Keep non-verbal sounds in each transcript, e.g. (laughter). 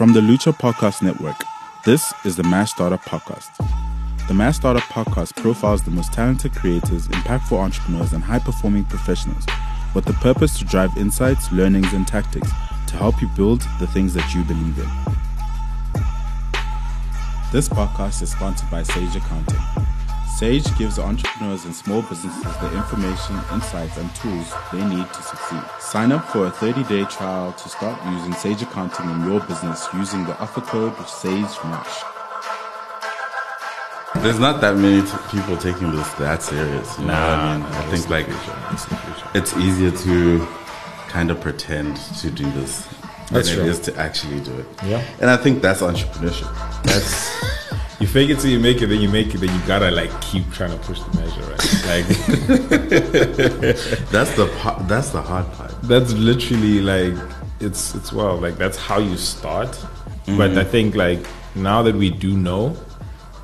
From the Lutcha Podcast Network, this is the Mashstartup Podcast. The Mashstartup Podcast profiles the most talented creators, impactful entrepreneurs, and high performing professionals with the purpose to drive insights, learnings, and tactics to help you build the things that you believe in. This podcast is sponsored by Sage Accounting. Sage gives entrepreneurs and small businesses the information, insights, and tools they need to succeed. Sign up for a 30 day trial to start using Sage Accounting in your business using the offer code SAGEMASH. There's not that many t- people taking this that serious. You know what I mean? I think like it's easier to kind of pretend to do this That's than true. it is to actually do it. Yeah. And I think that's entrepreneurship. That's you fake it till you make it, then you make it, then you gotta like keep trying to push the measure, right? Like (laughs) That's the that's the hard part. that's literally like it's it's well like that's how you start. Mm-hmm. But I think like now that we do know,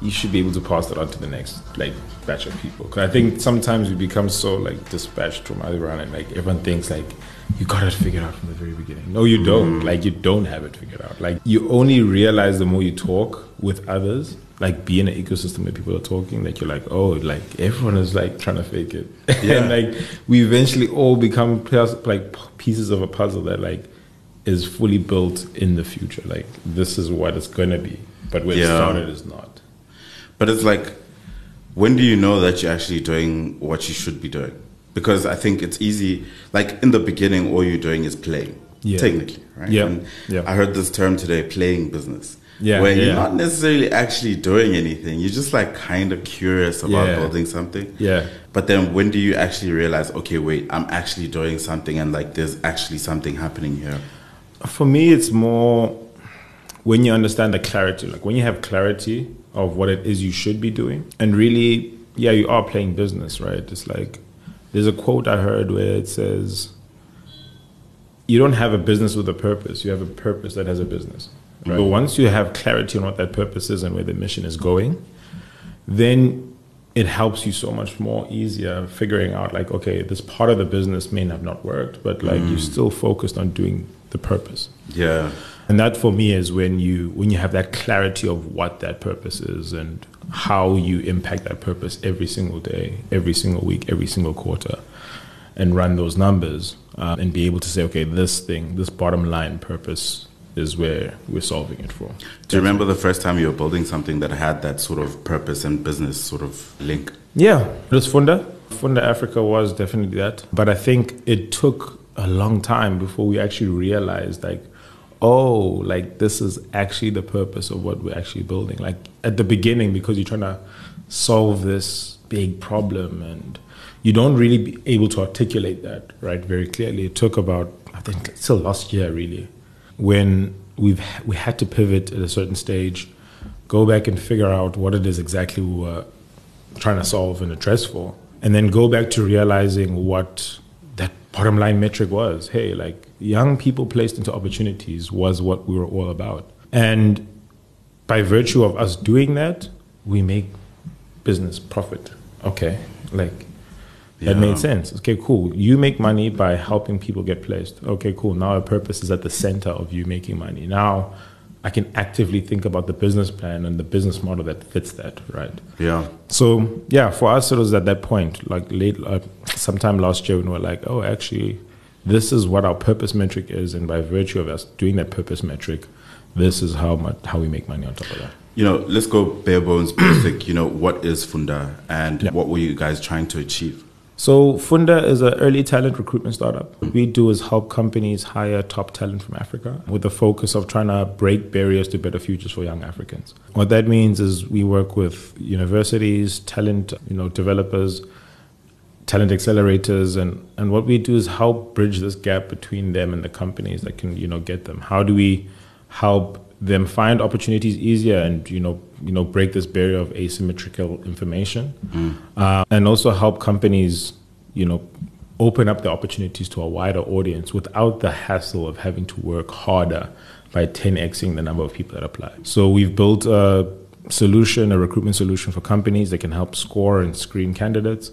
you should be able to pass that on to the next like batch of people. Because I think sometimes we become so like dispatched from everyone, and like everyone thinks like you got it figured out from the very beginning. No, you don't. Mm-hmm. Like you don't have it figured out. Like you only realize the more you talk with others. Like be in an ecosystem where people are talking, like you're like, oh, like everyone is like trying to fake it, (laughs) Yeah. and like we eventually all become like pieces of a puzzle that like is fully built in the future. Like this is what it's gonna be, but where it Yeah. started is not. But it's like, when do you know that you're actually doing what you should be doing? Because I think it's easy. Like in the beginning, all you're doing is playing. Yeah. Technically, right? Yeah. And Yeah. I heard this term today, playing business. Yeah, Where yeah. you're not necessarily actually doing anything. You're just like kind of curious about Yeah. building something. Yeah. But then when do you actually realize, okay, wait, I'm actually doing something and like there's actually something happening here? For me, it's more when you understand the clarity. Like when you have clarity of what it is you should be doing, and really, yeah, you are playing business, right? It's like there's a quote I heard where it says, "You don't have a business with a purpose. You have a purpose that has a business." Right. But once you have clarity on what that purpose is and where the mission is going, then it helps you so much more easier figuring out like okay this part of the business may have not worked but like you're still focused on doing the purpose Yeah. and that for me is when you when you have that clarity of what that purpose is and how you impact that purpose every single day every single week every single quarter and run those numbers uh, and be able to say okay this thing this bottom line purpose is where we're solving it for Do you remember the first time you were building something that had that sort of purpose and business sort of link? Yeah, it was Foonda. Foonda Africa was definitely that. But I think it took a long time before we actually realized, like, oh, like this is actually the purpose of what we're actually building. Like at the beginning, because you're trying to solve this big problem and you don't really be able to articulate that, right, very clearly. It took about, I think, still last year, really, when we've we had to pivot at a certain stage, go back and figure out what it is exactly we were trying to solve and address for, and then go back to realizing what that bottom line metric was. Hey, like young people placed into opportunities was what we were all about, and by virtue of us doing that, we make business profit. Okay, like that Yeah. made sense. Okay, cool. You make money by helping people get placed. Okay, cool. Now our purpose is at the center of you making money. Now I can actively think about the business plan and the business model that fits that, right? Yeah. So yeah, for us it was at that point, like late, uh, sometime last year, when we were like, oh, actually, this is what our purpose metric is, and by virtue of us doing that purpose metric, this is how much how we make money on top of that. You know, let's go bare bones basic. you know, what is Foonda and Yeah. what were you guys trying to achieve? So Foonda is an early talent recruitment startup. What we do is help companies hire top talent from Africa with the focus of trying to break barriers to better futures for young Africans. What that means is we work with universities, talent, you know, developers, talent accelerators and, and what we do is help bridge this gap between them and the companies that can, you know, get them. How do we help them find opportunities easier and you know you know break this barrier of asymmetrical information uh, and also help companies you know open up the opportunities to a wider audience without the hassle of having to work harder by 10xing the number of people that apply. So we've built a solution a recruitment solution for companies that can help score and screen candidates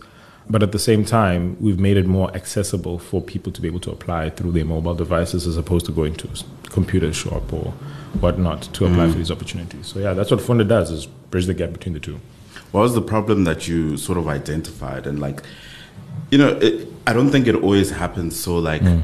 But at the same time, we've made it more accessible for people to be able to apply through their mobile devices as opposed to going to a computer shop or whatnot to apply for mm. these opportunities. So yeah, that's what Foonda does is bridge the gap between the two. What was the problem that you sort of identified and like, you know, it, I don't think it always happens so like mm.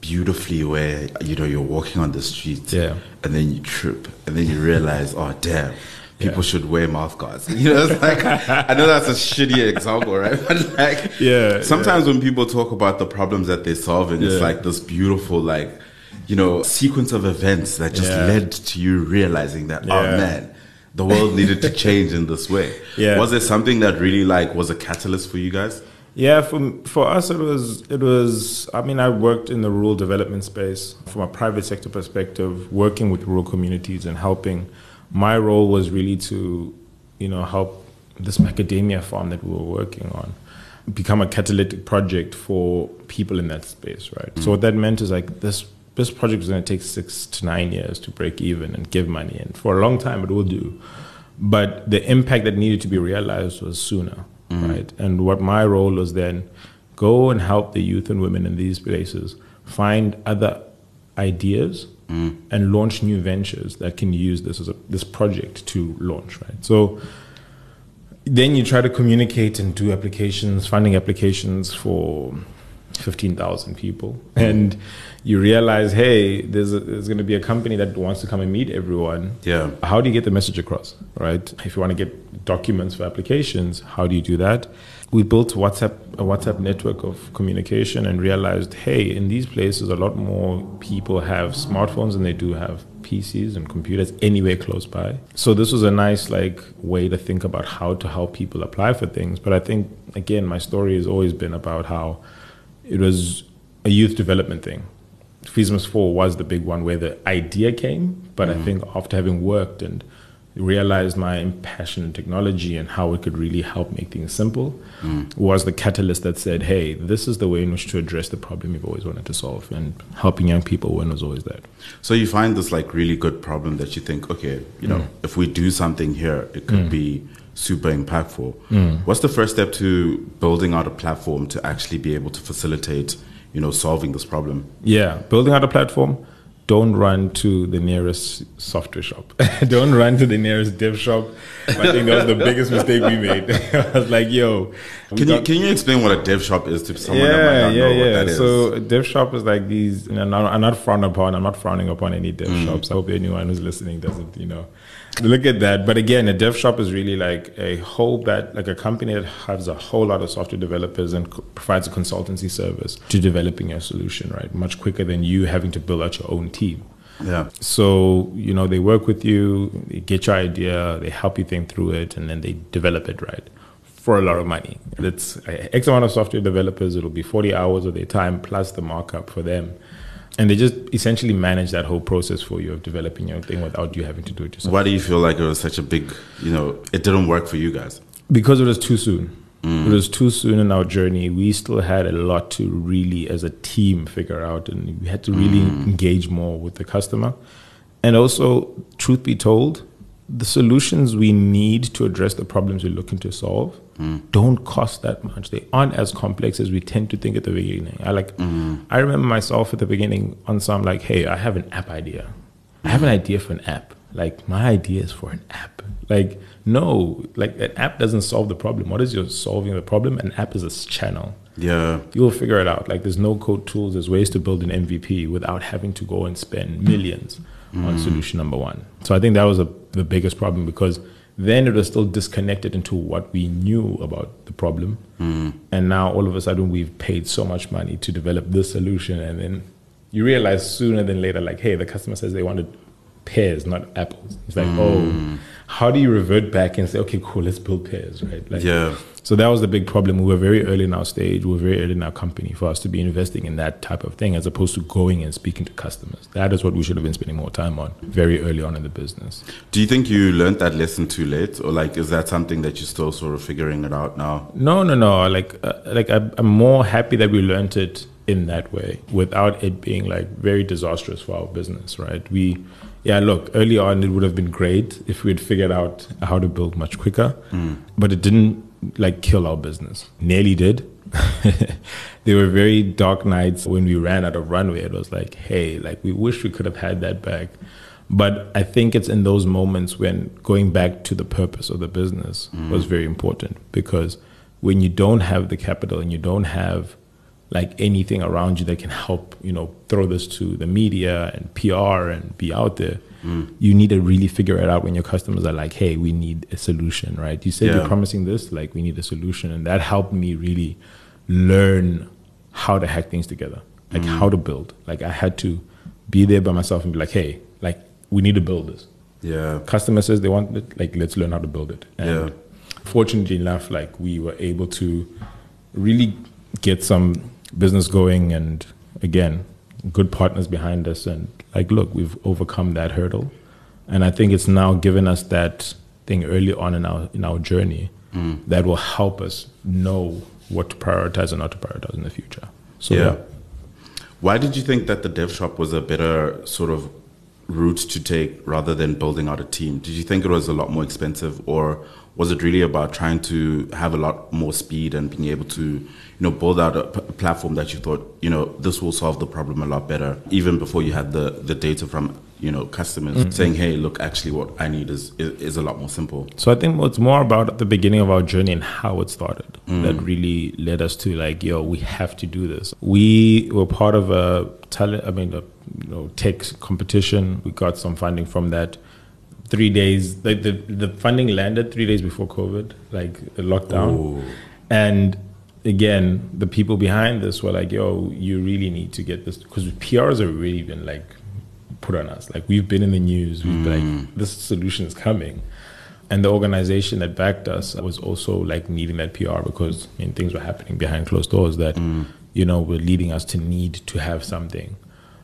beautifully where you know you're walking on the street Yeah. and then you trip and then you realize, oh damn. People Yeah. should wear mouth guards. (laughs) You know, it's like I know that's a shitty example, right? (laughs) But like, Yeah, Sometimes when people talk about the problems that they're solving, it's like this beautiful, like, you know, sequence of events that just Yeah. led to you realizing that, oh man, the world needed to change in this way. Yeah. Was there something that really like was a catalyst for you guys? Yeah, for for us it was it was. I mean, I worked in the rural development space from a private sector perspective, working with rural communities and helping. My role was really to, you know, help this macadamia farm that we were working on become a catalytic project for people in that space, right? So mm. what that meant is like this this project is going to take six to nine years to break even and give money, and for a long time it will do. But the impact that needed to be realized was sooner, mm. right? And what my role was then go and help the youth and women in these places find other ideas mm. and launch new ventures that can use this as a this project to launch, right? So then you try to communicate and do applications, funding applications for 15,000 people. Mm. And you realize, hey, there's, a, there's going to be a company that wants to come and meet everyone. Yeah. How do you get the message across, right? If you want to get documents for applications, how do you do that? We built WhatsApp, a WhatsApp network of communication and realized, hey, in these places, a lot more people have smartphones than they do have PCs and computers anywhere close by. So this was a nice like way to think about how to help people apply for things. But I think again, my story has always been about how it was a youth development thing. Fismus 4 was the big one where the idea came, but I mm. think after having worked and realized my passion in technology and how it could really help make things simple mm. was the catalyst that said, hey, this is the way in which to address the problem you've always wanted to solve. And helping young people when was always that. So you find this like really good problem that you think, okay, you know, mm. if we do something here, it could be super impactful. What's the first step to building out a platform to actually be able to facilitate, you know, solving this problem? Yeah, building out a platform. Don't run to the nearest software shop. (laughs) don't run to the nearest dev shop. I think that was the biggest mistake we made. (laughs) I was like, yo, Can you can you explain what a dev shop is to someone that might not know what that is? So a dev shop is like these. You know, not- I'm not frowned upon. I'm not frowning upon any dev Mm. shops. I hope anyone who's listening doesn't, you know, look at that. But again, a dev shop is really like a whole that like a company that has a whole lot of software developers and co- provides a consultancy service to developing your solution, right? Much quicker than you having to build out your own team. yeah. So, you know, they work with you, they get your idea, they help you think through it, and then they develop it right for a lot of money. It's X amount of software developers, it'll be 40 hours of their time plus the markup for them. And they just essentially manage that whole process for you of developing your thing without you having to do it yourself. Why do you feel like it was such a big, you know, it didn't work for you guys? because it was too soon. Mm. It was too soon in our journey. We still had a lot to really, as a team, figure out, and we had to really mm. engage more with the customer. And also, truth be told, the solutions we need to address the problems we're looking to solve hmm. don't cost that much. They aren't as complex as we tend to think at the beginning. I like, hmm. I remember myself at the beginning on some like, hey, I have an app idea. I have an hmm. idea for an app. Like my idea is for an app. Like no, like an app doesn't solve the problem. What is your solving the problem? An app is a channel. Yeah. You'll figure it out. Like there's no code tools. There's ways to build an MVP without having to go and spend millions on solution number one. So I think that was a, the biggest problem because then it was still disconnected into what we knew about the problem. And now all of a sudden we've paid so much money to develop this solution. And then you realize sooner than later, like, hey, the customer says they wanted pears, not apples. It's like, oh, how do you revert back and say, okay, cool, let's build pairs, right? Like, Yeah. so that was the big problem. We were very early in our stage. We were very early in our company for us to be investing in that type of thing as opposed to going and speaking to customers. That is what we should have been spending more time on very early on in the business. Do you think you learned that lesson too late, or like is that something that you're still sort of figuring it out now? No, no, no. Like, uh, like I'm, I'm more happy that we learned it in that way without it being like very disastrous for our business, right? We, yeah, look, early on it would have been great if we had figured out how to build much quicker, but it didn't like kill our business. Nearly did. (laughs) there were very dark nights when we ran out of runway. It was like, hey, like we wish we could have had that back. But I think it's in those moments when going back to the purpose of the business mm. was very important because when you don't have the capital and you don't have like anything around you that can help, you know, throw this to the media and PR and be out there, mm. you need to really figure it out when your customers are like, hey, we need a solution, right? You said yeah. you're promising this, like we need a solution. And that helped me really learn how to hack things together, like mm. how to build. Like I had to be there by myself and be like, hey, like we need to build this. Yeah. Customer says they want it, like let's learn how to build it. And yeah. fortunately enough, like we were able to really get some business going and again, good partners behind us and like look, we've overcome that hurdle. And I think it's now given us that thing early on in our in our journey mm. that will help us know what to prioritize and not to prioritize in the future. So yeah. yeah. Why did you think that the dev shop was a better sort of route to take rather than building out a team? Did you think it was a lot more expensive or was it really about trying to have a lot more speed and being able to you know build out a, p- platform that you thought you know this will solve the problem a lot better even before you had the the data from you know customers mm-hmm. saying hey look actually what i need is, is, is a lot more simple so i think it's more about the beginning of our journey and how it started mm. that really led us to like yo we have to do this we were part of a talent i mean a you know tech competition we got some funding from that three days. Like the the funding landed three days before COVID, like the lockdown, Ooh. and again, the people behind this were like, "Yo, you really need to get this," because PRs have really been like put on us. Like we've been in the news. We've mm. been like, "This solution is coming." And the organization that backed us was also like needing that PR because I mean things were happening behind closed doors that mm. you know were leading us to need to have something.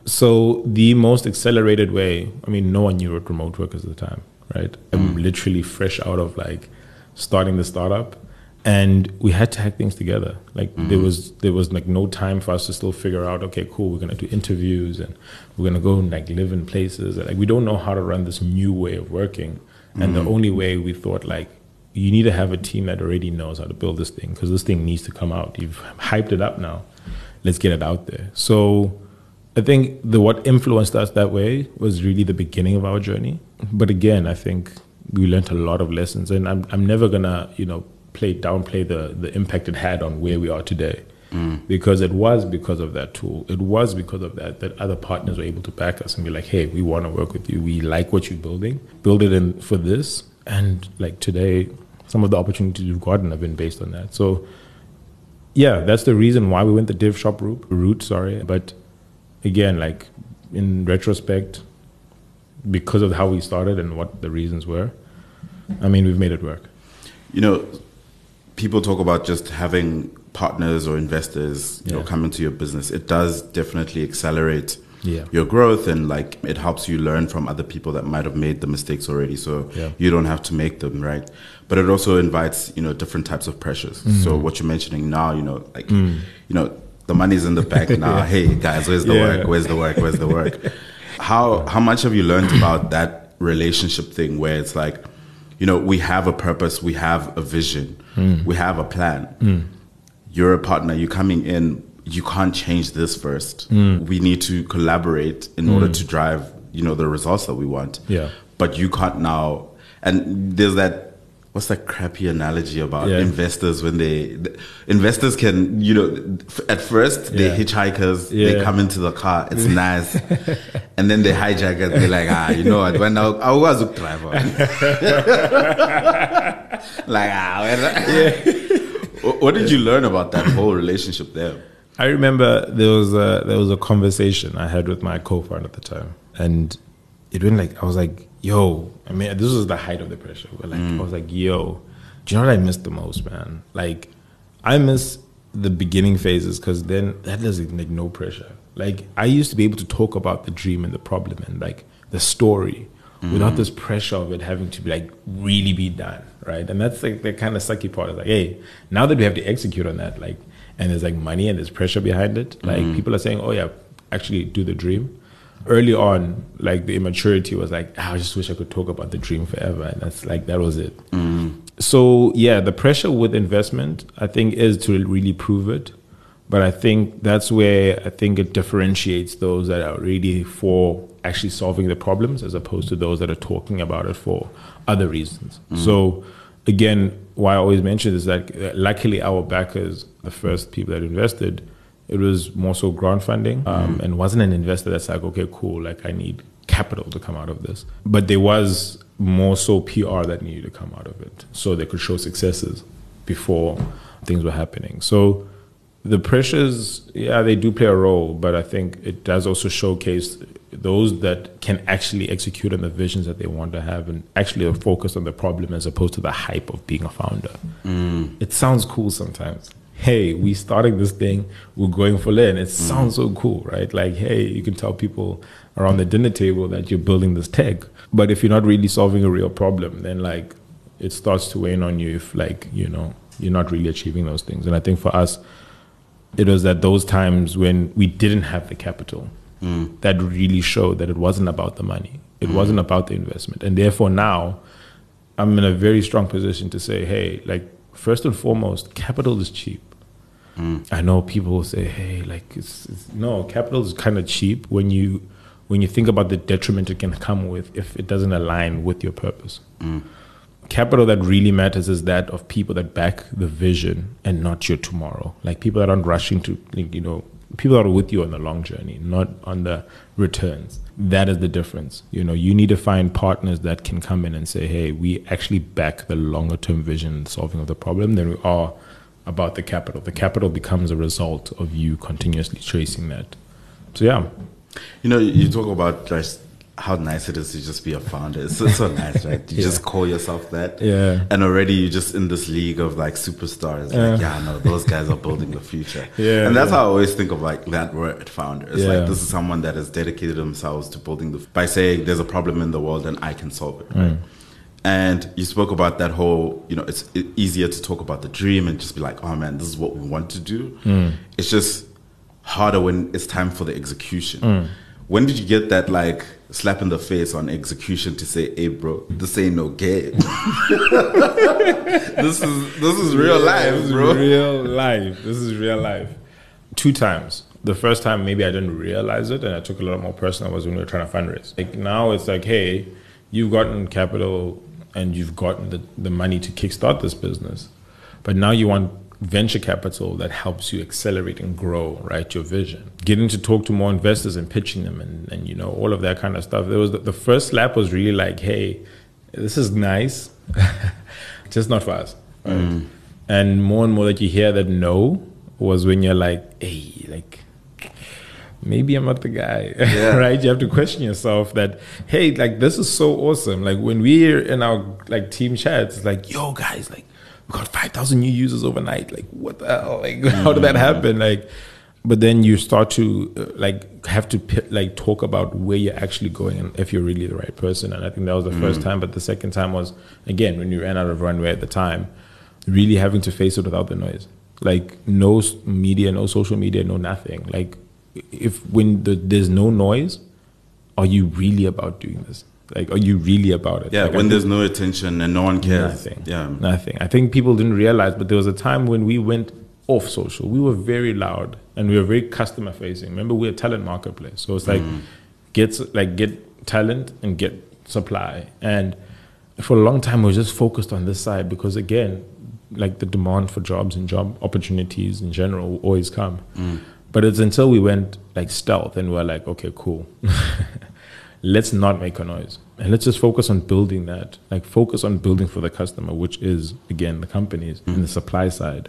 So the most accelerated way, I mean, no one knew what remote work is at the time, right? Mm. I'm literally fresh out of like starting the startup, and we had to hack things together. Like mm. there was there was like no time for us to still figure out, okay, cool, we're gonna do interviews and we're gonna go and like live in places. Like we don't know how to run this new way of working, and mm. the only way we thought like you need to have a team that already knows how to build this thing because this thing needs to come out. You've hyped it up now. Let's get it out there. So I think the what influenced us that way was really the beginning of our journey. But again, I think we learned a lot of lessons, and I'm I'm never gonna you know play downplay the the impact it had on where we are today, mm. because it was because of that tool. It was because of that that other partners were able to back us and be like, hey, we want to work with you. We like what you're building. Build it in for this, and like today, some of the opportunities we've gotten have been based on that. So. Yeah, that's the reason why we went the dev shop route. Route, sorry, but again, like in retrospect, because of how we started and what the reasons were, I mean, we've made it work. You know, people talk about just having partners or investors, you yeah. know, come into your business. It does definitely accelerate yeah. your growth and like it helps you learn from other people that might have made the mistakes already. So yeah. you don't have to make them, right? But it also invites, you know, different types of pressures. Mm. So what you're mentioning now, you know, like, mm. you know, the money's in the bank (laughs) now. yeah. Hey guys, where's the work? Where's the work? Where's the work? (laughs) how how much have you learned about that relationship thing where it's like, you know, we have a purpose, we have a vision, mm. we have a plan. Mm. You're a partner, you're coming in, you can't change this first. Mm. We need to collaborate in order mm. to drive, you know, the results that we want. Yeah. But you can't now and there's that what's that crappy analogy about yeah. investors when they the, investors can you know at first yeah. they're hitchhikers yeah. they come into the car it's (laughs) nice and then they hijack it they're like ah you know what when I, I was a driver (laughs) like ah (laughs) what did you learn about that whole relationship there I remember there was a there was a conversation I had with my co-founder at the time and it went like I was like yo, I mean, this was the height of the pressure. But like, mm. I was like, yo, do you know what I miss the most, man? Like, I miss the beginning phases because then that doesn't make no pressure. Like, I used to be able to talk about the dream and the problem and like the story mm. without this pressure of it having to be like really be done, right? And that's like the kind of sucky part. Is like, hey, now that we have to execute on that, like, and there's like money and there's pressure behind it. Like, mm. people are saying, oh yeah, actually do the dream early on, like the immaturity was like, oh, I just wish I could talk about the dream forever. And that's like, that was it. Mm. So yeah, the pressure with investment, I think, is to really prove it. But I think that's where I think it differentiates those that are really for actually solving the problems as opposed to those that are talking about it for other reasons. So again, why I always mention is that uh, luckily our backers, the first people that invested, it was more so grant funding um, and wasn't an investor that's like, okay, cool, like I need capital to come out of this. But there was more so PR that needed to come out of it so they could show successes before things were happening. So the pressures, yeah, they do play a role, but I think it does also showcase those that can actually execute on the visions that they want to have and actually are focused on the problem as opposed to the hype of being a founder. It sounds cool sometimes. Hey, we starting this thing, we're going full in. It mm. sounds so cool, right? Like, hey, you can tell people around the dinner table that you're building this tech. But if you're not really solving a real problem, then like it starts to weigh on you if like, you know, you're not really achieving those things. And I think for us, it was at those times when we didn't have the capital mm. that really showed that it wasn't about the money. It mm. wasn't about the investment. And therefore now I'm in a very strong position to say, hey, like first and foremost, capital is cheap. I know people say, hey, like it's, it's no, capital is kind of cheap when you when you think about the detriment it can come with if it doesn't align with your purpose. Capital that really matters is that of people that back the vision and not your tomorrow. Like people that aren't rushing to, you know, people that are with you on the long journey, not on the returns. That is the difference. You know, you need to find partners that can come in and say, hey, we actually back the longer term vision solving of the problem than we are about the capital. The capital becomes a result of you continuously chasing that. So yeah, You know, you talk about just how nice it is to just be a founder. It's so, so nice, right? You (laughs) just call yourself that. Yeah. And already you're just in this league of like superstars. Like, yeah, no, those guys are building the future. (laughs) Yeah, And that's yeah. how I always think of like that word founder. It's Yeah. like this is someone that has dedicated themselves to building the by saying there's a problem in the world and I can solve it, right? Mm. And you spoke about that whole, you know, it's easier to talk about the dream and just be like, oh man, this is what we want to do. Mm. It's just harder when it's time for the execution. Mm. When did you get that like slap in the face on execution to say, hey bro, this ain't no game. (laughs) this is this is real Yeah, life, this is bro. Real life. This is real life. Two times. The first time maybe I didn't realize it and I took a lot more personal was when we were trying to fundraise. Like now it's like, hey, you've gotten capital and you've gotten the, the money to kickstart this business. But now you want venture capital that helps you accelerate and grow, right? Your vision. Getting to talk to more investors and pitching them and, and you know, all of that kind of stuff. There was the, the first slap was really like, hey, this is nice, (laughs) just not for us. Right? Mm. And more and more that you hear that no was when you're like, hey, like maybe I'm not the guy, (laughs) Yeah. right? You have to question yourself that, hey, like this is so awesome. Like when we're in our like team chats, it's like, yo, guys, like we got five thousand new users overnight. Like what the hell? Like (laughs) how did that happen? Like, but then you start to uh, like have to like talk about where you're actually going and if you're really the right person. And I think that was the first time. But the second time was again when you ran out of runway at the time, really having to face it without the noise. Like no media, no social media, no nothing. Like if when the, there's no noise, are you really about doing this? Like, are you really about it? Yeah, Like, when there's no attention and no one cares. Nothing. Yeah. Nothing. I think people didn't realize, but there was a time when we went off social. We were very loud and we were very customer facing. Remember, we're a talent marketplace. So it's like mm. get like get talent and get supply. And for a long time we were just focused on this side because again, like the demand for jobs and job opportunities in general will always come. Mm. But it's until we went like stealth and we're like, okay, cool. (laughs) let's not make a noise and let's just focus on building that like focus on building for the customer which is again the companies and the supply side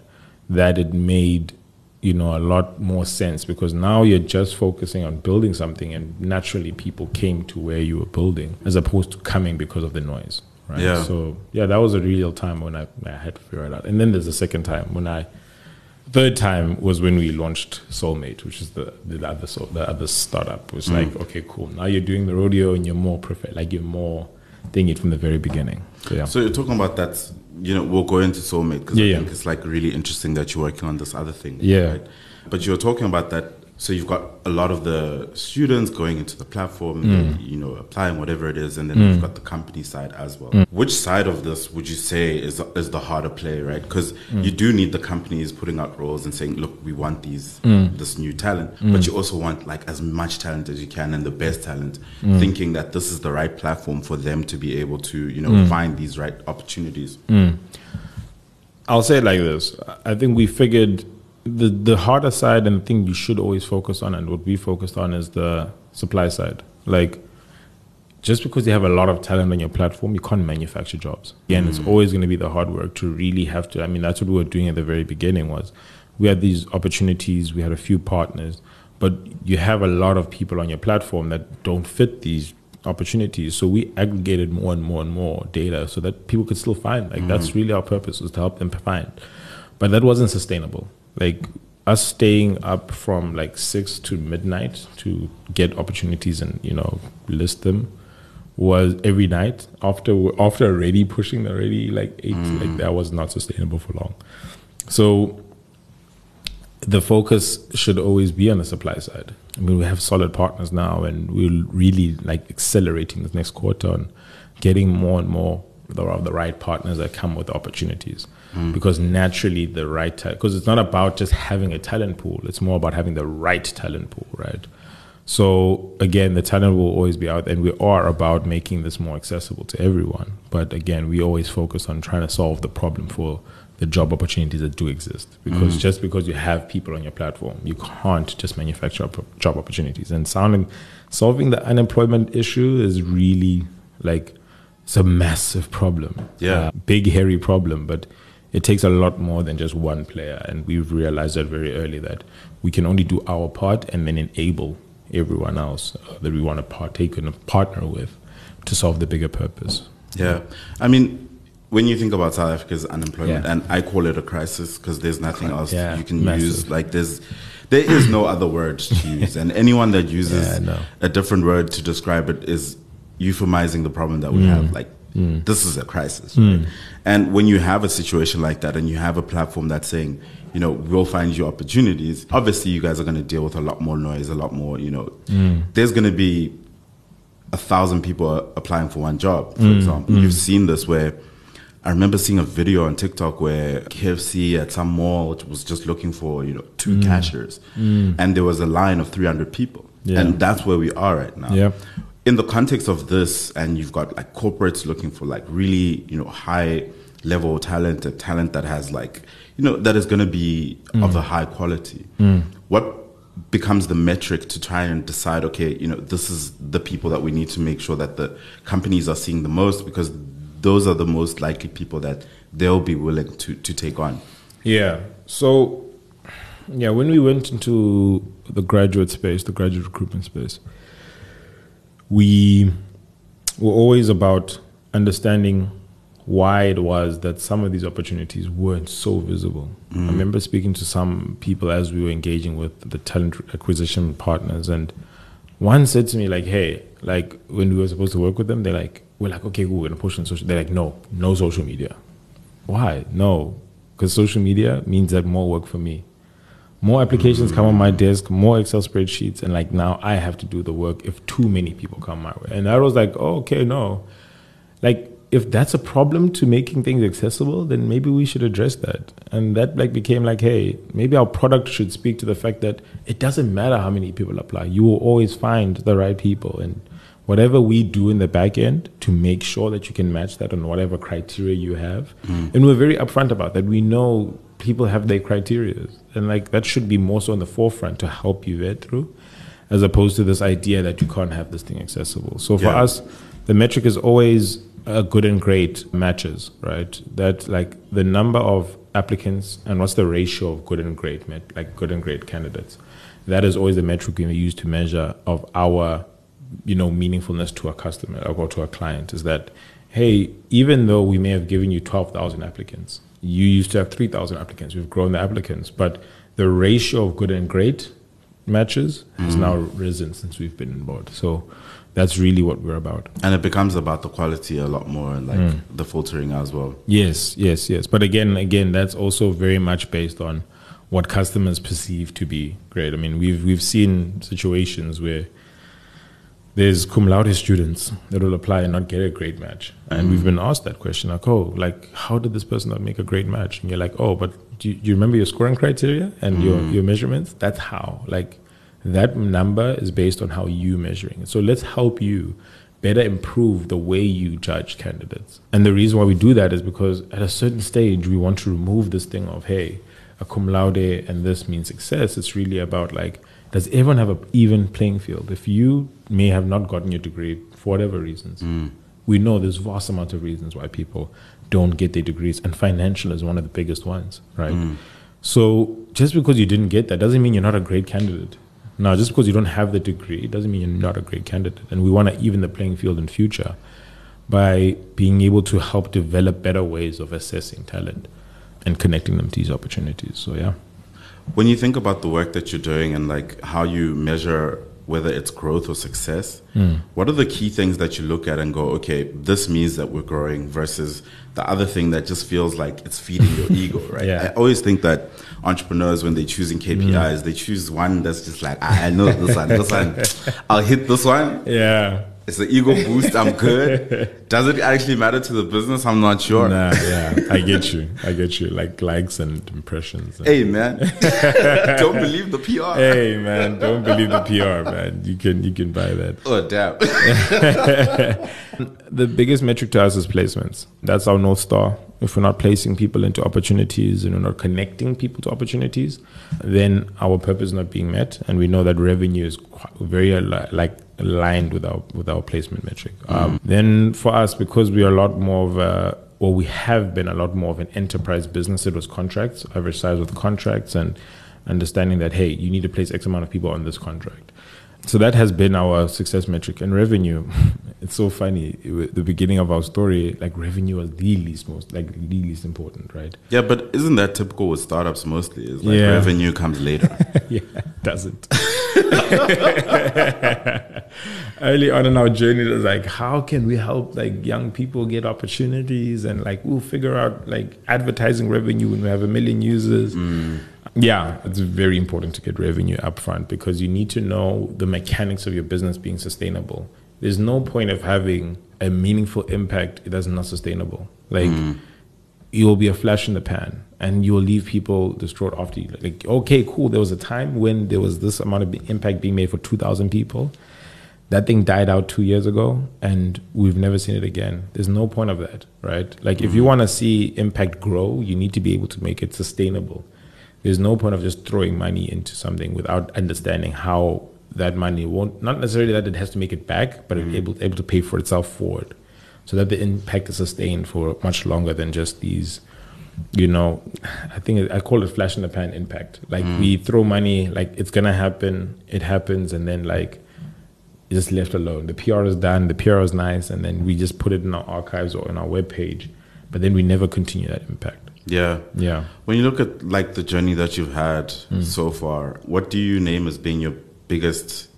that it made you know a lot more sense because now you're just focusing on building something and naturally people came to where you were building as opposed to coming because of the noise right Yeah. so yeah that was a real time when I, I had to figure it out and then there's a second time when i third time was when we launched Soulmate, which is the the other so the other startup. It was mm. like, okay, cool. Now you're doing the rodeo and you're more prefer like you're more doing it from the very beginning. So yeah. So you're talking about that, you know, we'll go into soulmate because Yeah, I yeah. think it's like really interesting that you're working on this other thing. Yeah. Right? But you're talking about that So you've got a lot of the students going into the platform, mm. then, you know, applying whatever it is, and then mm. you've got the company side as well. Mm. Which side of this would you say is is the harder play, right? Because you do need the companies putting out roles and saying, "Look, we want these this new talent," but you also want like as much talent as you can and the best talent, thinking that this is the right platform for them to be able to, you know, find these right opportunities. I'll say it like this. I think we figured the the harder side and the thing you should always focus on and what we focused on is the supply side. Like just because you have a lot of talent on your platform, you can't manufacture jobs. Again, it's mm. always going to be the hard work to really have to. I mean, that's what we were doing at the very beginning. Was we had these opportunities, we had a few partners, but you have a lot of people on your platform that don't fit these opportunities. So we aggregated more and more and more data so that people could still find. Like that's mm. really our purpose was to help them find. But that wasn't sustainable. Like us staying up from like six to midnight to get opportunities and you know list them was every night after after already pushing already like eight mm. like that was not sustainable for long. So the focus should always be on the supply side. I mean, we have solid partners now, and we're really like accelerating this next quarter on getting more and more of the right partners that come with opportunities. Because naturally, the right because it's not about just having a talent pool; it's more about having the right talent pool, right? So again, the talent will always be out, and we are about making this more accessible to everyone. But again, we always focus on trying to solve the problem for the job opportunities that do exist. Because just because you have people on your platform, you can't just manufacture job opportunities. And sounding, solving the unemployment issue is really like it's a massive problem. Yeah. Uh, big hairy problem, but it takes a lot more than just one player. And we've realized that very early that we can only do our part and then enable everyone else uh, that we want to partake and partner with to solve the bigger purpose. Yeah. I mean, when you think about South Africa's unemployment, Yeah. and I call it a crisis because there's nothing else Yeah, you can massive. use. Like there's, there is no other word to use, and anyone that (laughs) uses Yeah, a different word to describe it is euphemizing the problem that we Mm. have. Like this is a crisis, right? And when you have a situation like that, and you have a platform that's saying, you know, we'll find you opportunities. Obviously, you guys are going to deal with a lot more noise, a lot more. You know, Mm. there's going to be a thousand people applying for one job, for Mm, example. You've seen this where I remember seeing a video on TikTok where KFC at some mall was just looking for, you know, two cashiers. And there was a line of 300 people. Mm. Yeah. And that's where we are right now. Yeah. In the context of this, and you've got like corporates looking for like really, you know, high level talent, a talent that has like, you know, that is going to be Mm. of a high quality. What becomes the metric to try and decide okay you know this is the people that we need to make sure that the companies are seeing the most because those are the most likely people that they'll be willing to to take on Yeah. So, yeah, when we went into the graduate space, the graduate recruitment space, we were always about understanding why it was that some of these opportunities weren't so visible. I mm. remember speaking to some people as we were engaging with the talent acquisition partners, and one said to me, like, hey, like when we were supposed to work with them, they're like, we're like, okay, cool, we're gonna push on social. They're like, no, no social media. Why? No, because social media means that more work for me. More applications come on my desk, more Excel spreadsheets, and like now I have to do the work if too many people come my way. And I was like, oh, okay, no. Like if that's a problem to making things accessible, then maybe we should address that. And that like became like, hey, maybe our product should speak to the fact that it doesn't matter how many people apply. You will always find the right people and whatever we do in the back end to make sure that you can match that on whatever criteria you have. Mm. And we're very upfront about that. We know people have their criteria. And like that should be more so on the forefront to help you vet through, as opposed to this idea that you can't have this thing accessible. So for Yeah. us, the metric is always uh, good and great matches, right? That like the number of applicants and what's the ratio of good and great, met- like good and great candidates. That is always the metric we use to measure of our, you know, meaningfulness to a customer or to a client. Is that, hey, even though we may have given you twelve thousand applicants, you used to have three thousand applicants. We've grown the applicants, but the ratio of good and great matches has mm. now risen since we've been on board. So that's really what we're about. and it becomes about the quality a lot more and like mm. the filtering as well Yes, yes, yes. But again, again, that's also very much based on what customers perceive to be great. I mean, we've we've seen situations where there's cum laude students that will apply and not get a great match, and mm. we've been asked that question, like, oh, like how did this person not make a great match? And you're like, oh, but do you, do you remember your scoring criteria and your mm. your measurements? That's how, like, that number is based on how you measuring it. So let's help you better improve the way you judge candidates. And the reason why we do that is because at a certain stage we want to remove this thing of hey, a cum laude and this means success. It's really about like does everyone have an even playing field? If you may have not gotten your degree for whatever reasons, hmm. we know there's vast amount of reasons why people don't get their degrees, and financial is one of the biggest ones, right? Hmm. So just because you didn't get that doesn't mean you're not a great candidate. Now, just because you don't have the degree doesn't mean you're not a great candidate. And we want to even the playing field in future by being able to help develop better ways of assessing talent and connecting them to these opportunities. So yeah. When you think about the work that you're doing and like how you measure whether it's growth or success, what are the key things that you look at and go, okay, this means that we're growing versus the other thing that just feels like it's feeding your (laughs) ego, right? Yeah. I always think that entrepreneurs, when they're choosing KPIs, they choose one that's just like, "Ah, I know this one, this one, (laughs) I'll hit this one. Yeah. It's an ego boost. I'm good. (laughs) Does it actually matter to the business? I'm not sure. Nah, yeah. I get you. I get you. Like likes and impressions. and- Hey man, (laughs) don't believe the PR. Hey man, don't believe the PR, man. You can you can buy that. Oh damn. (laughs) The biggest metric to us is placements. That's our north star. If we're not placing people into opportunities and we're not connecting people to opportunities, then our purpose is not being met. And we know that revenue is very uh, like aligned with our with our placement metric. Um, then for us, because we are a lot more of a or we have been a lot more of an enterprise business. It was contracts, average size with contracts, and understanding that hey, you need to place X amount of people on this contract. So that has been our success metric and revenue. (laughs) It's so funny. It the beginning of our story, like revenue was the least most, like the least important, right? Yeah, but isn't that typical with startups mostly? Is like Yeah. revenue comes later. (laughs) yeah, doesn't. (laughs) (laughs) Early on in our journey, it was like, how can we help like young people get opportunities and like we'll figure out like advertising revenue when we have a million users. Mm. Yeah, it's very important to get revenue upfront because you need to know the mechanics of your business being sustainable. There's no point of having a meaningful impact if that's not sustainable. Like mm. You'll be a flash in the pan and you'll leave people distraught after you. Like, okay, cool. There was a time when there was this amount of impact being made for 2,000 people. That thing died out two years ago and we've never seen it again. There's no point of that, right? Like, if you mm-hmm. want to see impact grow, you need to be able to make it sustainable. There's no point of just throwing money into something without understanding how that money won't, not necessarily that it has to make it back, but it's mm-hmm. able, able to pay for itself forward so that the impact is sustained for much longer than just these you know i think i call it flash in the pan impact. Like we mm. throw money like it's gonna happen it happens and then like it's just left alone. The pr is done the pr is nice and then we just put it in our archives or in our web page but then we never continue that impact. Yeah. yeah. When you look at like the journey that you've had mm. so far, what do you name as being your biggest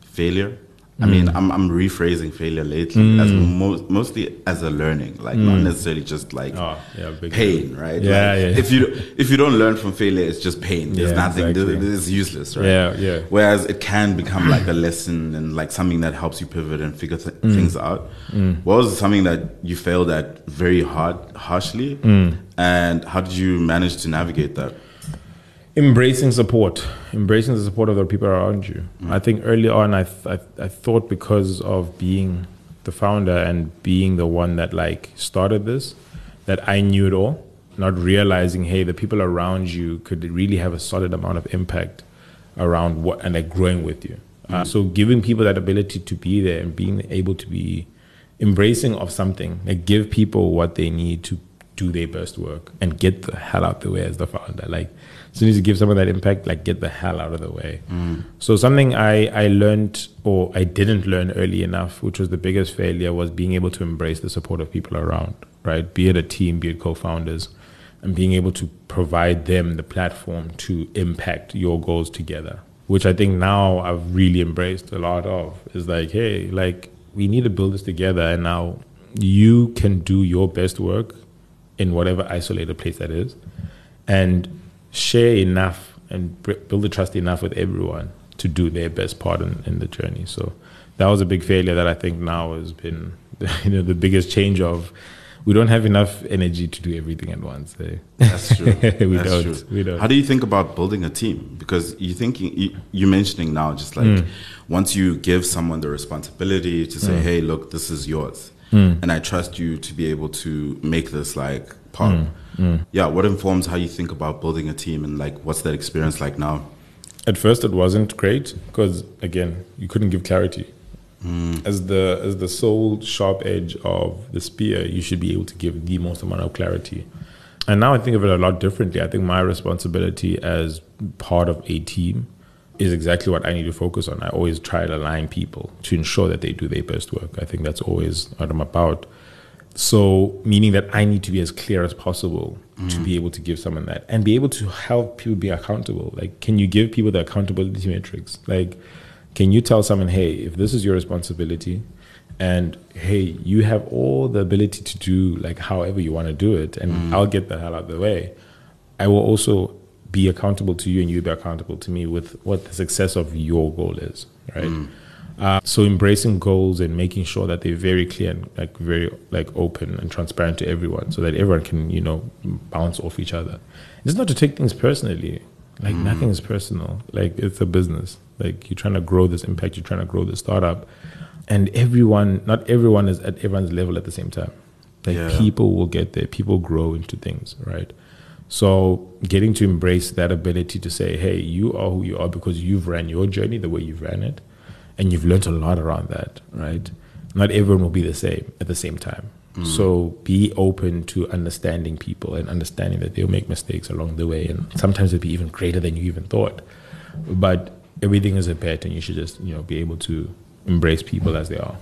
failure? I mean, I'm, I'm rephrasing failure lately as mo- mostly as a learning, like not necessarily just like Oh, yeah, big pain, right? Yeah, Like, yeah. If you if you don't learn from failure, it's just pain. There's Yeah, nothing. exactly. It's useless, right? Yeah, yeah. Whereas it can become like a (clears throat) lesson and like something that helps you pivot and figure th- Mm. things out. What was something that you failed at very hard, harshly, Mm. and how did you manage to navigate that? Embracing support embracing the support of the people around you. I think early on I, th- I, I thought because of being the founder and being the one that like started this that i knew it all not realizing hey the people around you could really have a solid amount of impact around what and like growing with you. Uh, so giving people that ability to be there and being able to be embracing of something like give people what they need to do their best work and get the hell out of the way as the founder. Like as soon as you give someone that impact like get the hell out of the way. Mm. So something i i learned or i didn't learn early enough which was the biggest failure was being able to embrace the support of people around right? Be it a team be it co-founders and being able to provide them the platform to impact your goals together which i think now i've really embraced a lot of. Is like hey like we need to build this together and now you can do your best work in whatever isolated place that is and share enough and build the trust enough with everyone to do their best part in, in the journey. So that was a big failure that I think now has been (laughs) you know the biggest change of we don't have enough energy to do everything at once. Eh? That's true. (laughs) we That's don't. true. We don't. How do you think about building a team? Because you thinking you, you're mentioning now, just like Mm. once you give someone the responsibility to say, "Hey, look, this is yours," Mm. and I trust you to be able to make this like part. Mm. Yeah, what informs how you think about building a team, and like what's that experience like now? At first, it wasn't great because again, you couldn't give clarity. As the as the sole sharp edge of the spear, you should be able to give the most amount of clarity. And now I think of it a lot differently. I think my responsibility as part of a team is exactly what I need to focus on. I always try to align people to ensure that they do their best work. I think that's always what I'm about. So, meaning that I need to be as clear as possible to be able to give someone that and be able to help people be accountable. Like, can you give people the accountability metrics? Like, can you tell someone, hey, if this is your responsibility, and hey, you have all the ability to do like however you want to do it, and mm. I'll get the hell out of the way. I will also be accountable to you, and you be accountable to me with what the success of your goal is, right? Uh, so embracing goals and making sure that they're very clear and like very like open and transparent to everyone, so that everyone can you know bounce off each other. It's not to take things personally. Like nothing is personal. Like it's a business. Like you're trying to grow this impact. You're trying to grow the startup, and everyone, not everyone is at everyone's level at the same time. Like Yeah. people will get there. People grow into things, right? So getting to embrace that ability to say, hey, you are who you are because you've ran your journey the way you've ran it and you've learned a lot around that, right? Not everyone will be the same at the same time. Mm. So be open to understanding people and understanding that they'll make mistakes along the way and sometimes it'll be even greater than you even thought. But everything is a bet and you should just, you know, be able to embrace people as they are.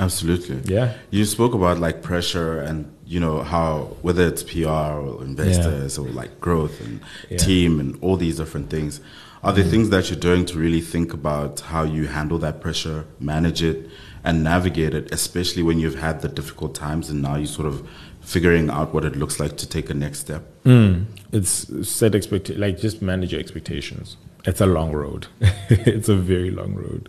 Absolutely. Yeah. You spoke about like pressure and you know how whether it's PR or investors or like growth and Yeah. team and all these different things. Are there mm. things that you're doing to really think about how you handle that pressure, manage it, and navigate it, especially when you've had the difficult times and now you're sort of figuring out what it looks like to take a next step? Mm. It's set expect like just manage your expectations. It's a long road. (laughs) it's a very long road.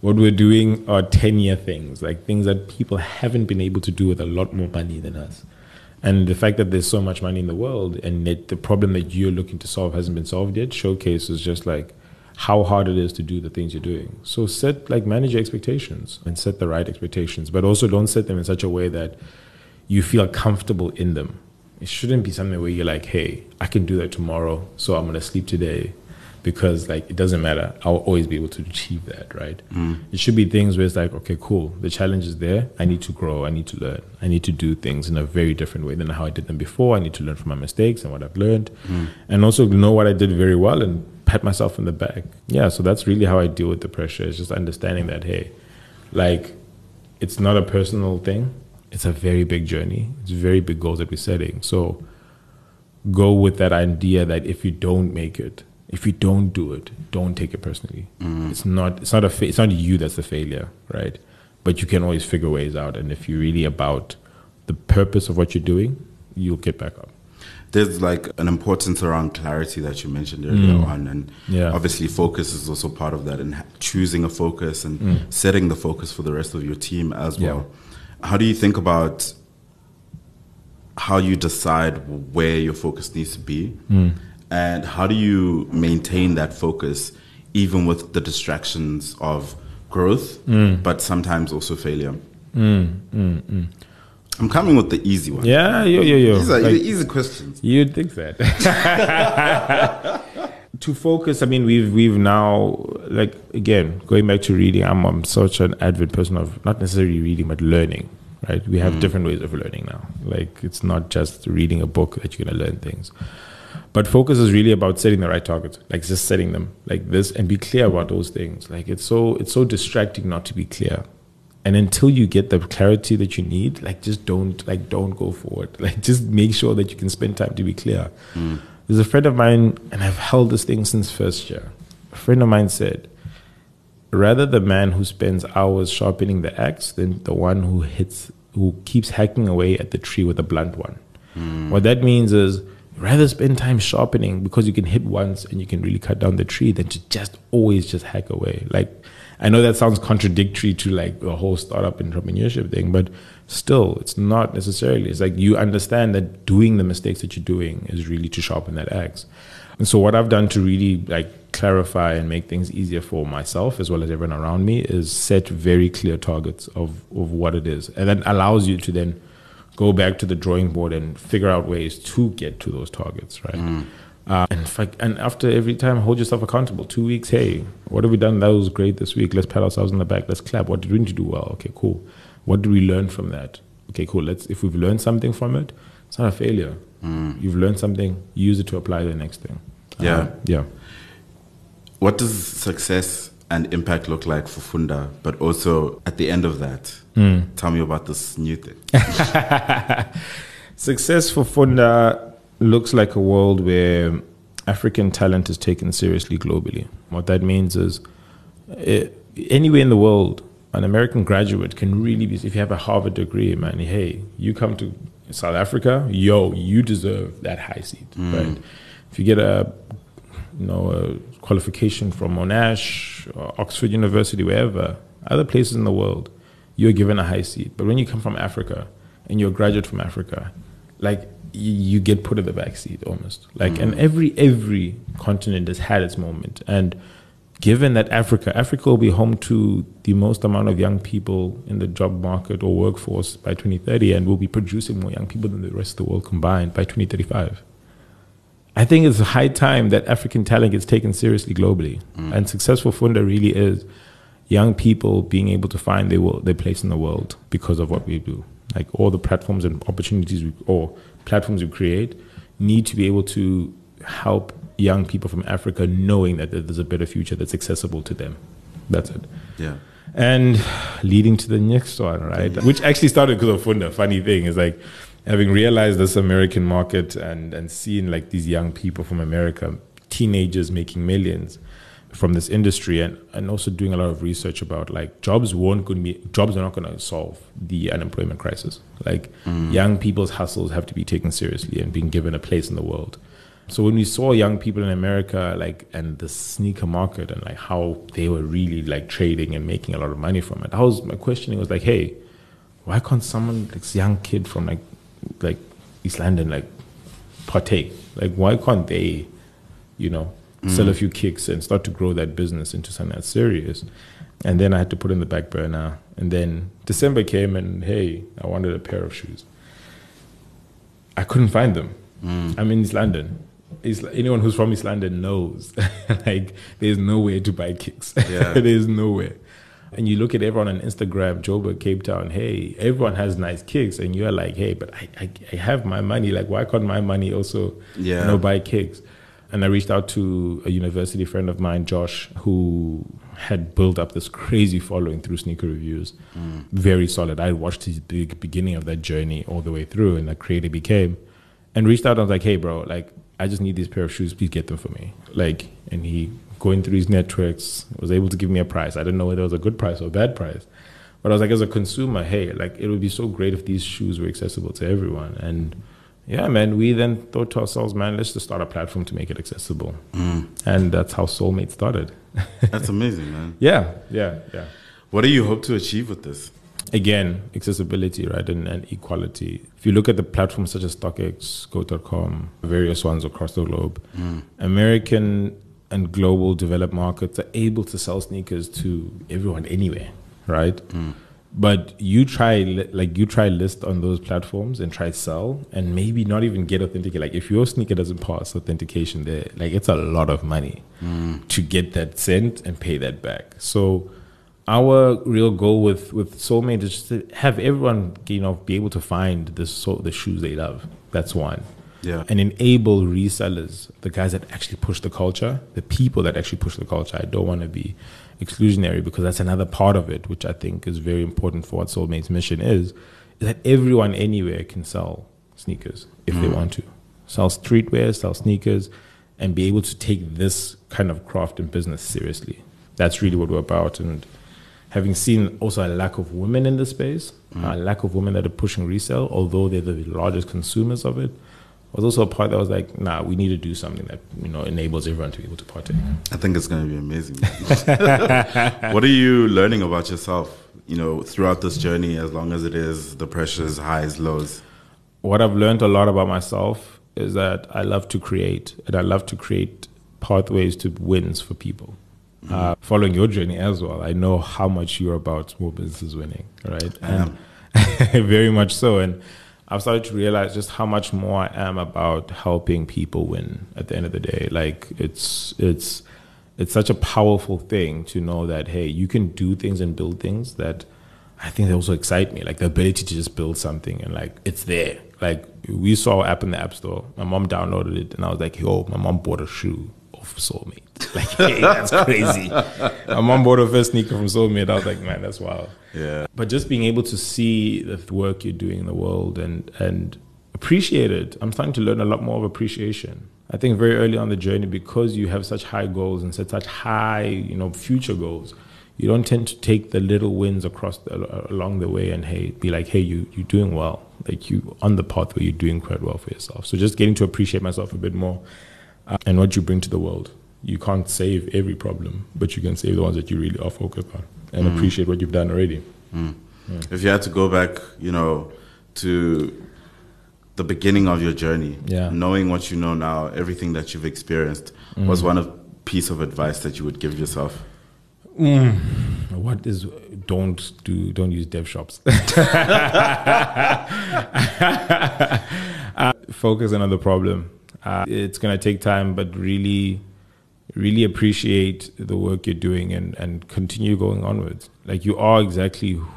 What we're doing are ten year things, like things that people haven't been able to do with a lot more money than us. And the fact that there's so much money in the world and yet the problem that you're looking to solve hasn't been solved yet showcases just like how hard it is to do the things you're doing. So set like manage your expectations and set the right expectations, but also don't set them in such a way that you feel comfortable in them. It shouldn't be something where you're like, hey, I can do that tomorrow, so I'm gonna sleep today because like it doesn't matter. I'll always be able to achieve that, right? Mm. It should be things where it's like, okay, cool. The challenge is there. I need to grow. I need to learn. I need to do things in a very different way than how I did them before. I need to learn from my mistakes and what I've learned, mm. and also know what I did very well and pat myself in the back. Yeah, so that's really how I deal with the pressure. It's just understanding that hey, like it's not a personal thing. It's a very big journey. It's very big goals that we're setting. So go with that idea that if you don't make it, if you don't do it, don't take it personally. It's not. It's not a. Fa- it's not you that's the failure, right? But you can always figure ways out. And if you're really about the purpose of what you're doing, you'll get back up. There's like an importance around clarity that you mentioned earlier on, and Mm. Yeah. obviously focus is also part of that, and ha- choosing a focus and setting the focus for the rest of your team as Mm. Yeah. well. How do you think about how you decide where your focus needs to be, Mm. And how do you maintain that focus even with the distractions of growth, Mm. but sometimes also failure? Mm, mm, mm. I'm coming with the easy one. Yeah, yo, yo, yo. These are Like- easy questions. You'd think that. (laughs) to focus, I mean, we've we've now like again going back to reading. I'm I'm such an avid person of not necessarily reading but learning. Right? We have different ways of learning now. Like it's not just reading a book that you're gonna learn things. But focus is really about setting the right targets, like just setting them like this, and be clear about those things. Like it's so it's so distracting not to be clear. And until you get the clarity that you need like just don't like don't go forward. (laughs) Like just make sure that you can spend time to be clear. Mm. There's a friend of mine and i've held this thing since first year. A friend of mine said rather the man who spends hours sharpening the axe than the one who hits who keeps hacking away at the tree with a blunt one. Mm. What that means is rather spend time sharpening because you can hit once and you can really cut down the tree than to just always just hack away. Like I know that sounds contradictory to like the whole startup entrepreneurship thing, but still it's not necessarily. It's like you understand that doing the mistakes that you're doing is really to sharpen that axe. And so what I've done to really like clarify and make things easier for myself as well as everyone around me is set very clear targets of, of what it is. And that allows you to then go back to the drawing board and figure out ways to get to those targets, right? Mm. Uh, and, I, and after every time, hold yourself accountable. Two weeks, hey, what have we done? That was great this week. Let's pat ourselves on the back. Let's clap. What did we need to do well? Okay, cool. What did we learn from that? Okay, cool. Let's if we've learned something from it, it's not a failure. Mm. You've learned something. Use it to apply the next thing. Yeah, uh, yeah. What does success and impact look like for Foonda? But also at the end of that, mm. tell me about this new thing. (laughs) success for Foonda looks like a world where African talent is taken seriously globally. What that means is eh, anywhere in the world, an American graduate can really be, if you have a Harvard degree, man, hey, you come to South Africa, yo, you deserve that high seat, mm. right? If you get a, you know, a qualification from Monash, or Oxford University, wherever, other places in the world, you're given a high seat. But when you come from Africa and you're a graduate from Africa, like you, you get put in the back seat almost. Like, mm. and every every continent has had its moment. And given that Africa, Africa will be home to the most amount of young people in the job market or workforce by 2030, and will be producing more young people than the rest of the world combined by 2035. I think it's high time that African talent gets taken seriously globally. Mm. And successful Foonda really is young people being able to find their, their place in the world because of what we do. Like all the platforms and opportunities we, or platforms we create need to be able to help young people from Africa knowing that there's a better future that's accessible to them. That's it. Yeah. And leading to the next one, right? Which actually started because of Foonda. Funny thing is like having realized this American market and, and seeing like these young people from America, teenagers making millions from this industry and, and also doing a lot of research about like jobs won't going to be jobs are not going to solve the unemployment crisis. Like mm. young people's hustles have to be taken seriously and being given a place in the world. So when we saw young people in america like and the sneaker market and like how they were really like trading and making a lot of money from it i was my questioning was like hey why can't someone like this young kid from like like east london like partake? Like why can't they you know mm. sell a few kicks and start to grow that business into something that's serious. And then I had to put in the back burner. And then December came and hey, I wanted a pair of shoes. I couldn't find them. Mm. I'm in East London. East, anyone who's from East London knows (laughs) like there's nowhere to buy kicks. Yeah. (laughs) there's nowhere. And you look at everyone on Instagram, Joburg, Cape Town, hey, everyone has nice kicks. And you're like, hey, but I, I, I have my money. Like, why can't my money also yeah. you know, buy kicks? And I reached out to a university friend of mine, Josh, who had built up this crazy following through sneaker reviews. Mm. Very solid. I watched his big beginning of that journey all the way through and the creator became. And reached out. I was like, "Hey, bro, like I just need these pair of shoes. Please get them for me." Like, and he going through his networks was able to give me a price. I didn't know whether it was a good price or a bad price. But I was like, as a consumer, hey, like it would be so great if these shoes were accessible to everyone. And yeah, man, we then thought to ourselves, man, let's just start a platform to make it accessible. Mm. And that's how Soulmate started. (laughs) that's amazing, man. (laughs) Yeah, yeah, yeah. What do you hope to achieve with this? Again, accessibility, right, and, and equality. If you look at the platforms such as StockX, GOAT.com, various ones across the globe, mm. American and global developed markets are able to sell sneakers to everyone anywhere, right? Mm but you try like you try list on those platforms and try sell and maybe not even get authenticated. Like if your sneaker doesn't pass authentication there like it's a lot of money mm. to get that sent and pay that back. So our real goal with with soulmate is just to have everyone you know be able to find the so the shoes they love. That's one. Yeah. and enable resellers the guys that actually push the culture the people that actually push the culture. I don't want to be exclusionary because that's another part of it, which I think is very important for what Soulmate's mission is, is that everyone anywhere can sell sneakers if mm. they want to. Sell streetwear, sell sneakers, and be able to take this kind of craft and business seriously. That's really what we're about. And having seen also a lack of women in the space, mm. a lack of women that are pushing resale, although they're the largest consumers of it, was also a part that was like, nah, we need to do something that you know enables everyone to be able to partake. I think it's going to be amazing. (laughs) what are you learning about yourself? You know, throughout this journey, as long as it is the pressures, highs, lows. What I've learned a lot about myself is that I love to create, and I love to create pathways to wins for people. Mm-hmm. Uh, following your journey as well, I know how much you're about small businesses winning, right? I am. (laughs) very much so, and I've started to realize just how much more I am about helping people win at the end of the day. Like it's it's it's such a powerful thing to know that hey, you can do things and build things that I think they also excite me. Like the ability to just build something and like it's there. Like we saw an app in the app store. My mom downloaded it and I was like, yo, my mom bought a shoe off Soulmate. (laughs) Like, hey, that's crazy. my mom bought her first sneaker from Soulmate. I was like, man, that's wild. Yeah. But just being able to see the work you're doing in the world and and appreciate it. I'm starting to learn a lot more of appreciation. I think very early on the journey, because you have such high goals and set such high, you know, future goals, you don't tend to take the little wins across the, along the way and hey, be like, hey, you you're doing well. Like you on the path where you're doing quite well for yourself. So just getting to appreciate myself a bit more uh, and what you bring to the world. You can't save every problem, but you can save the ones that you really are focused on and mm. appreciate what you've done already. Mm. Yeah. If you had to go back, you know, to the beginning of your journey, yeah. knowing what you know now, everything that you've experienced, mm. was one of piece of advice that you would give yourself? Mm. What is don't do don't use dev shops. (laughs) uh, focusing on the problem. Uh, it's gonna take time, but really really appreciate the work you're doing and, and continue going onwards. Like you are exactly, who,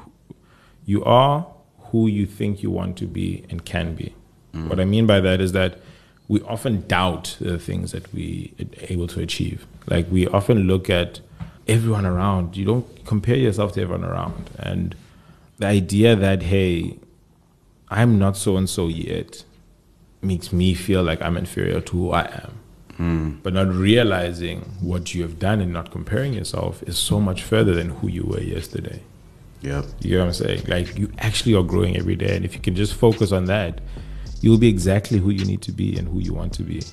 you are who you think you want to be and can be. Mm. What I mean by that is that we often doubt the things that we are able to achieve. Like we often look at everyone around. You don't compare yourself to everyone around. And the idea that, hey, I'm not so and so yet makes me feel like I'm inferior to who I am. Mm. But not realizing what you have done and not comparing yourself is so much further than who you were yesterday. Yep. You know what I'm saying? Like you actually are growing every day. And if you can just focus on that, you'll be exactly who you need to be and who you want to be.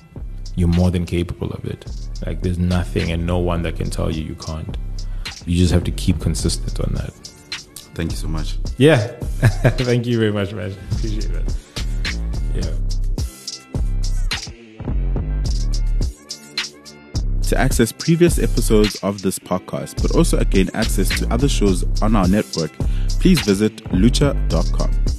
You're more than capable of it. Like there's nothing and no one that can tell you you can't. You just have to keep consistent on that. Thank you so much. Yeah. (laughs) Thank you very much, man. Appreciate that. Yeah. To access previous episodes of this podcast, but also gain access to other shows on our network, please visit lutcha.com.